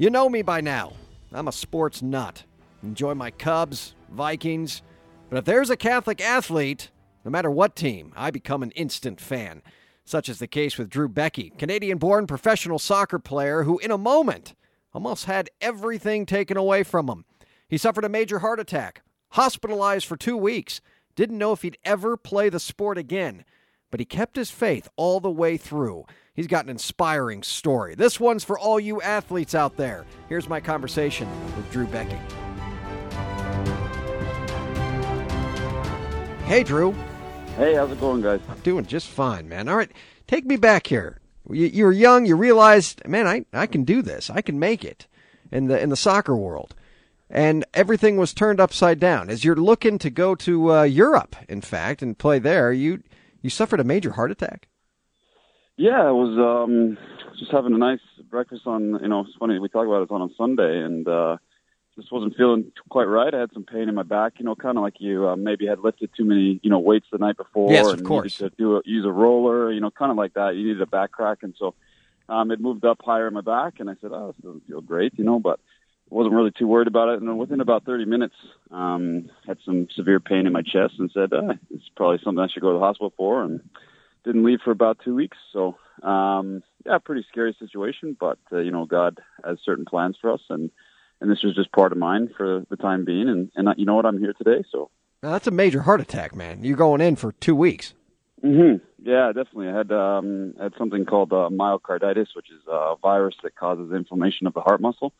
You know me by now. I'm a sports nut. Enjoy my Cubs, Vikings, but if there's a Catholic athlete, no matter what team, I become an instant fan. Such is the case with Drew Beckie, Canadian born professional soccer player who, in a moment, almost had everything taken away from him. He suffered a major heart attack, hospitalized for two weeks didn't know if he'd ever play the sport again, but he kept his faith all the way through. He's got an inspiring story. This one's for all you athletes out there. Here's my conversation with Drew Beckie. Hey, Drew. Hey, how's it going, guys? I'm doing just fine, man. All right, take me back here. You, you were young. You realized, man, I, I can do this. I can make it in the in the soccer world and everything was turned upside down. As you're looking to go to uh, Europe, in fact, and play there, you you suffered a major heart attack. Yeah, I was um, just having a nice breakfast on. You know, it's funny we talk about it on a Sunday, and uh, just wasn't feeling quite right. I had some pain in my back. You know, kind of like you uh, maybe had lifted too many you know weights the night before. Yes, and of course. To do a, use a roller. You know, kind of like that. You needed a back crack, and so um, it moved up higher in my back, and I said, "Oh, this doesn't feel great," you know, but wasn't really too worried about it. And then within about 30 minutes, um, had some severe pain in my chest and said, uh, it's probably something I should go to the hospital for. And didn't leave for about two weeks. So, um, yeah, pretty scary situation, but, uh, you know, God has certain plans for us. And, and this was just part of mine for the time being. And, and you know what? I'm here today. So now, that's a major heart attack, man. You're going in for two weeks. hmm Yeah, definitely. I had um, had something called uh, myocarditis, which is a virus that causes inflammation of the heart muscle.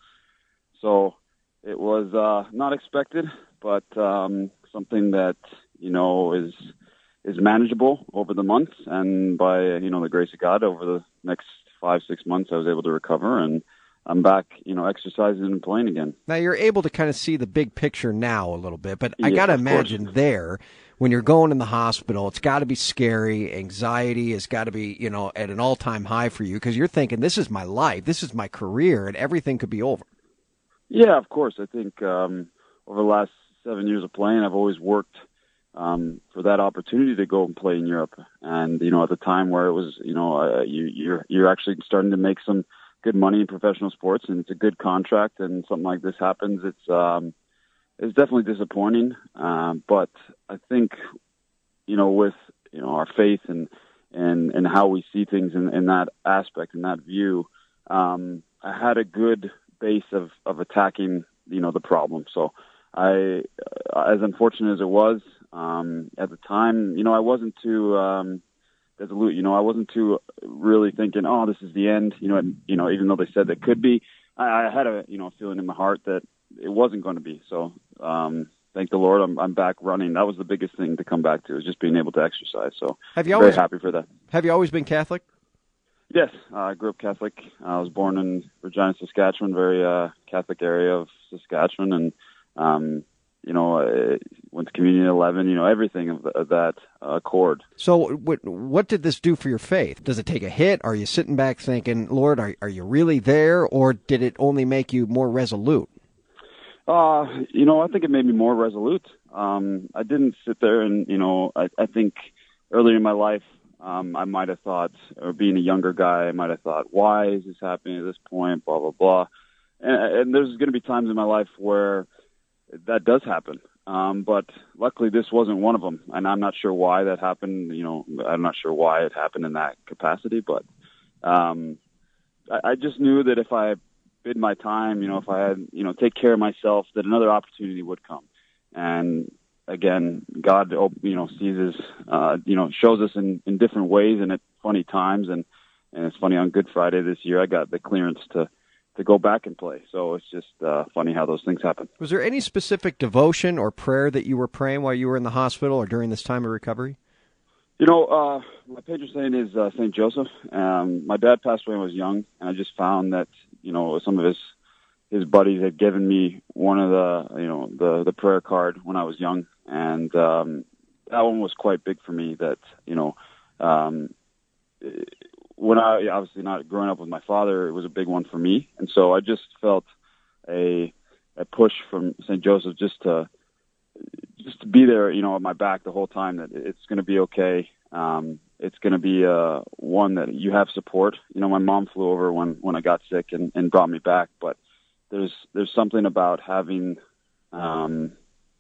So it was uh, not expected, but um, something that you know is is manageable over the months, and by you know the grace of God, over the next five six months, I was able to recover, and I'm back, you know, exercising and playing again. Now you're able to kind of see the big picture now a little bit, but I Yes, got to imagine course. there when you're going in the hospital, it's got to be scary. Anxiety has got to be, you know, at an all time high for you because you're thinking, this is my life, this is my career, and everything could be over. Yeah, of course. I think um, over the last seven years of playing, I've always worked um, for that opportunity to go and play in Europe. And you know, at the time where it was, you know, uh, you, you're you're actually starting to make some good money in professional sports, and it's a good contract. And something like this happens, it's um, it's definitely disappointing. Um, but I think, you know, with you know our faith and and and how we see things in, in that aspect in that view, um, I had a good base of of attacking you know the problem. So I, uh, as unfortunate as it was um, at the time, you know, I wasn't too um, resolute. You know, I wasn't too really thinking, oh, this is the end. You know, and, you know, even though they said it could be, I, I had a you know feeling in my heart that it wasn't going to be. So. Um, Thank the Lord, I'm I'm back running. That was the biggest thing to come back to, is just being able to exercise. So Have you very always happy for that. have you always been Catholic? Yes, uh, I grew up Catholic. I was born in Regina, Saskatchewan, very uh, Catholic area of Saskatchewan, and um, you know, I went to communion at eleven. You know, everything of, of that uh, accord. So, what what did this do for your faith? Does it take a hit? Are you sitting back thinking, Lord, are are you really there, or did it only make you more resolute? Uh, you know, I think it made me more resolute. Um, I didn't sit there and, you know, I, I think earlier in my life, um, I might have thought, or being a younger guy, I might have thought, why is this happening at this point? Blah blah blah. And, and there's going to be times in my life where that does happen. Um, but luckily, this wasn't one of them, and I'm not sure why that happened. You know, I'm not sure why it happened in that capacity, but um, I, I just knew that if I bid my time, you know, if I had, you know, take care of myself, that another opportunity would come. And again, God, you know, sees us, uh, you know, shows us in, in different ways and at funny times. And, and it's funny on Good Friday this year, I got the clearance to, to go back and play. So it's just, uh, funny how those things happen. Was there any specific devotion or prayer that you were praying while you were in the hospital or during this time of recovery? You know, uh, my patron saint is uh, Saint Joseph. Um, my dad passed away when I was young, and I just found that you know some of his his buddies had given me one of the you know the the prayer card when I was young, and um, that one was quite big for me. That you know, um, when I obviously not growing up with my father, it was a big one for me, and so I just felt a a push from St. Joseph just to just to be there, you know, at my back the whole time. That it's going to be okay. Um, it's going to be uh, one that you have support. You know, my mom flew over when when I got sick and, and brought me back, but there's there's something about having um,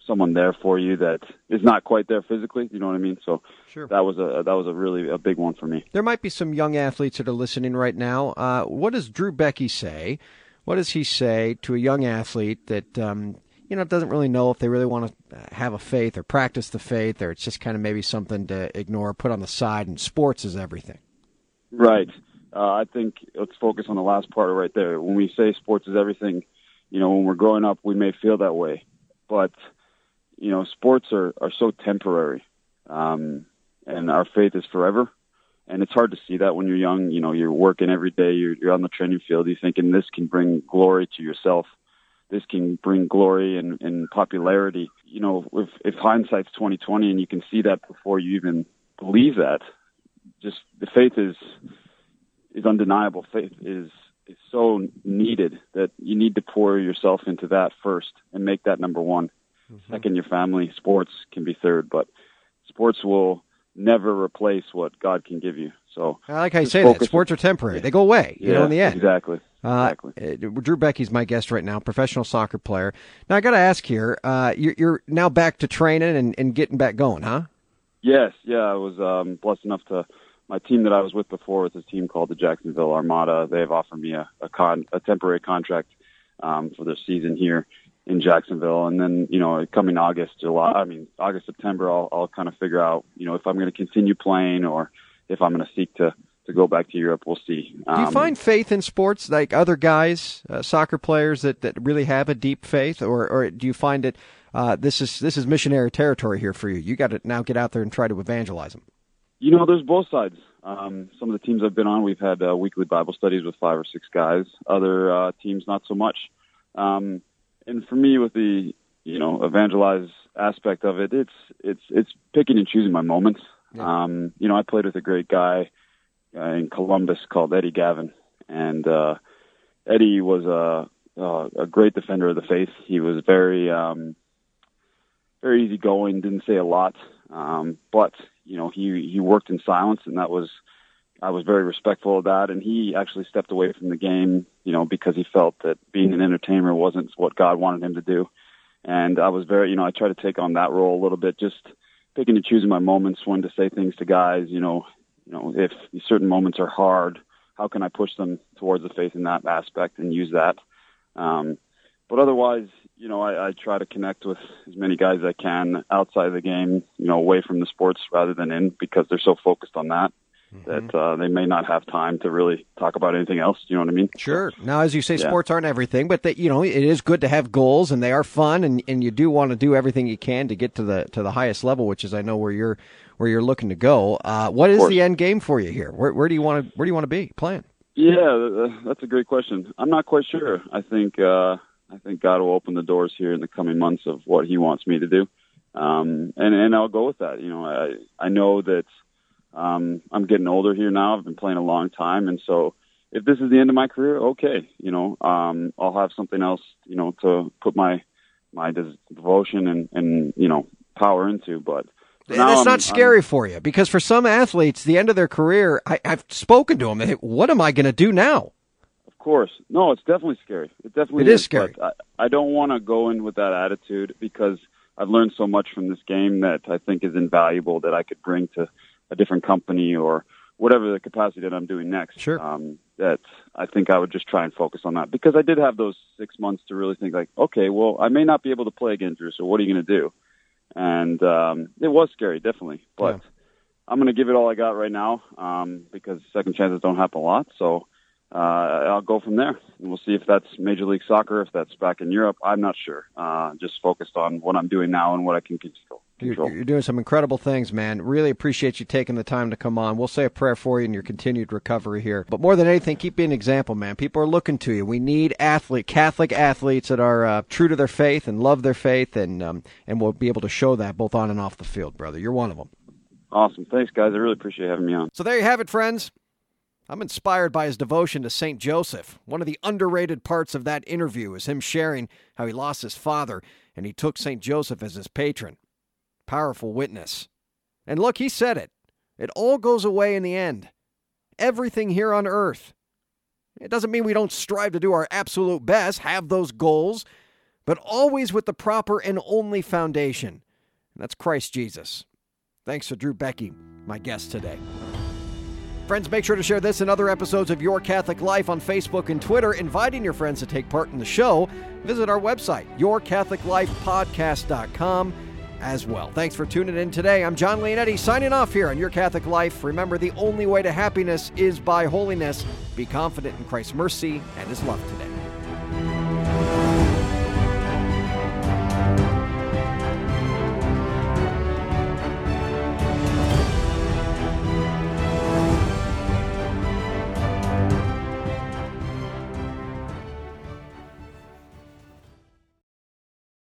someone there for you that is not quite there physically. You know what I mean? So sure. that was a that was a really a big one for me. There might be some young athletes that are listening right now. Uh, what does Drew Beckie say? What does he say to a young athlete that um, you know doesn't really know if they really want to have a faith or practice the faith, or it's just kind of maybe something to ignore, put on the side, and sports is everything? Right. Uh, I think let's focus on the last part right there. When we say sports is everything, you know, when we're growing up, we may feel that way, but you know, sports are are so temporary, um, and our faith is forever. And it's hard to see that when you're young. You know, you're working every day. You're, you're on the training field. You're thinking this can bring glory to yourself. This can bring glory and, and popularity. You know, if, if hindsight's 2020 and you can see that before you even believe that, just the faith is is undeniable. Faith is is so needed that you need to pour yourself into that first and make that number one. Mm-hmm. Second, your family. Sports can be third, but sports will never replace what God can give you. So I like how you say that. Sports are temporary; yeah. they go away. You yeah, know, in the end. Exactly. Uh, exactly. Uh, Drew Beckie's my guest right now, professional soccer player. Now I got to ask here: uh, you're, you're, now back to training and, and getting back going, huh? Yes. Yeah, I was um, blessed enough to. My team that I was with before was a team called the Jacksonville Armada. They have offered me a a, con, a temporary contract um, for their season here in Jacksonville. And then, you know, coming August, July, I mean, August, September, I'll, I'll kind of figure out, you know, if I'm going to continue playing or if I'm going to seek to, to go back to Europe. We'll see. Um, Do you um, find faith in sports like other guys, uh, soccer players that, that really have a deep faith or, or do you find it, uh, this is, this is missionary territory here for you. You got to now get out there and try to evangelize them. You know, there's both sides. Um, some of the teams I've been on, we've had uh, weekly Bible studies with five or six guys. Other uh, teams, not so much. Um, and for me, with the you know evangelize aspect of it, it's it's it's picking and choosing my moments. Yeah. Um, you know, I played with a great guy uh, in Columbus called Eddie Gaven, and uh, Eddie was a uh, a great defender of the faith. He was very um, very easygoing, didn't say a lot, um, but you know he he worked in silence, and that was I was very respectful of that, and he actually stepped away from the game, you know, because he felt that being an entertainer wasn't what God wanted him to do. And I was very, you know, I try to take on that role a little bit, just picking and choosing my moments when to say things to guys. You know, you know, if certain moments are hard, how can I push them towards the faith in that aspect and use that? Um, but otherwise, you know, I, I try to connect with as many guys as I can outside of the game, you know, away from the sports rather than in because they're so focused on that mm-hmm. that uh, they may not have time to really talk about anything else. You know what I mean? Sure. Now, as you say, yeah. sports aren't everything, but that you know it is good to have goals and they are fun, and, and you do want to do everything you can to get to the to the highest level, which is I know where you're where you're looking to go. Uh, what is the end game for you here? Where, where do you want to where do you want to be playing? Yeah, that's a great question. I'm not quite sure. I think uh, I think God will open the doors here in the coming months of what He wants me to do, um, and and I'll go with that. You know, I I know that um, I'm getting older here now. I've been playing a long time, and so if this is the end of my career, okay, you know, um, I'll have something else, you know, to put my my devotion and and you know power into. But and it's not scary I'm, for you because for some athletes, the end of their career, I, I've spoken to them. What am I going to do now? Of course, no, it's definitely scary. It definitely it is, is scary. I, I don't want to go in with that attitude because I've learned so much from this game that I think is invaluable that I could bring to a different company or whatever the capacity that I'm doing next. Sure. Um, that I think I would just try and focus on that because I did have those six months to really think like, okay, well, I may not be able to play again, Drew. So what are you going to do? And um, it was scary, definitely, but yeah. I'm going to give it all I got right now um, because second chances don't happen a lot. So uh, I'll go from there, and we'll see if that's Major League Soccer, if that's back in Europe. I'm not sure. Uh, just focused on what I'm doing now and what I can control. You're, you're, doing some incredible things, man. Really appreciate you taking the time to come on. We'll say a prayer for you in your continued recovery here. But more than anything, keep being an example, man. People are looking to you. We need athlete, Catholic athletes that are uh, true to their faith and love their faith, and um, and will be able to show that both on and off the field, brother. You're one of them. Awesome. Thanks, guys. I really appreciate having me on. So there you have it, friends. I'm inspired by his devotion to St. Joseph. One of the underrated parts of that interview is him sharing how he lost his father and he took St. Joseph as his patron. Powerful witness. And look, he said it. It all goes away in the end. Everything here on earth. It doesn't mean we don't strive to do our absolute best, have those goals, but always with the proper and only foundation. And that's Christ Jesus. Thanks to Drew Beckie, my guest today. Friends, make sure to share this and other episodes of Your Catholic Life on Facebook and Twitter, inviting your friends to take part in the show. Visit our website, yourcatholiclifepodcast.com as well. Thanks for tuning in today. I'm John Leonetti signing off here on Your Catholic Life. Remember, the only way to happiness is by holiness. Be confident in Christ's mercy and his love today.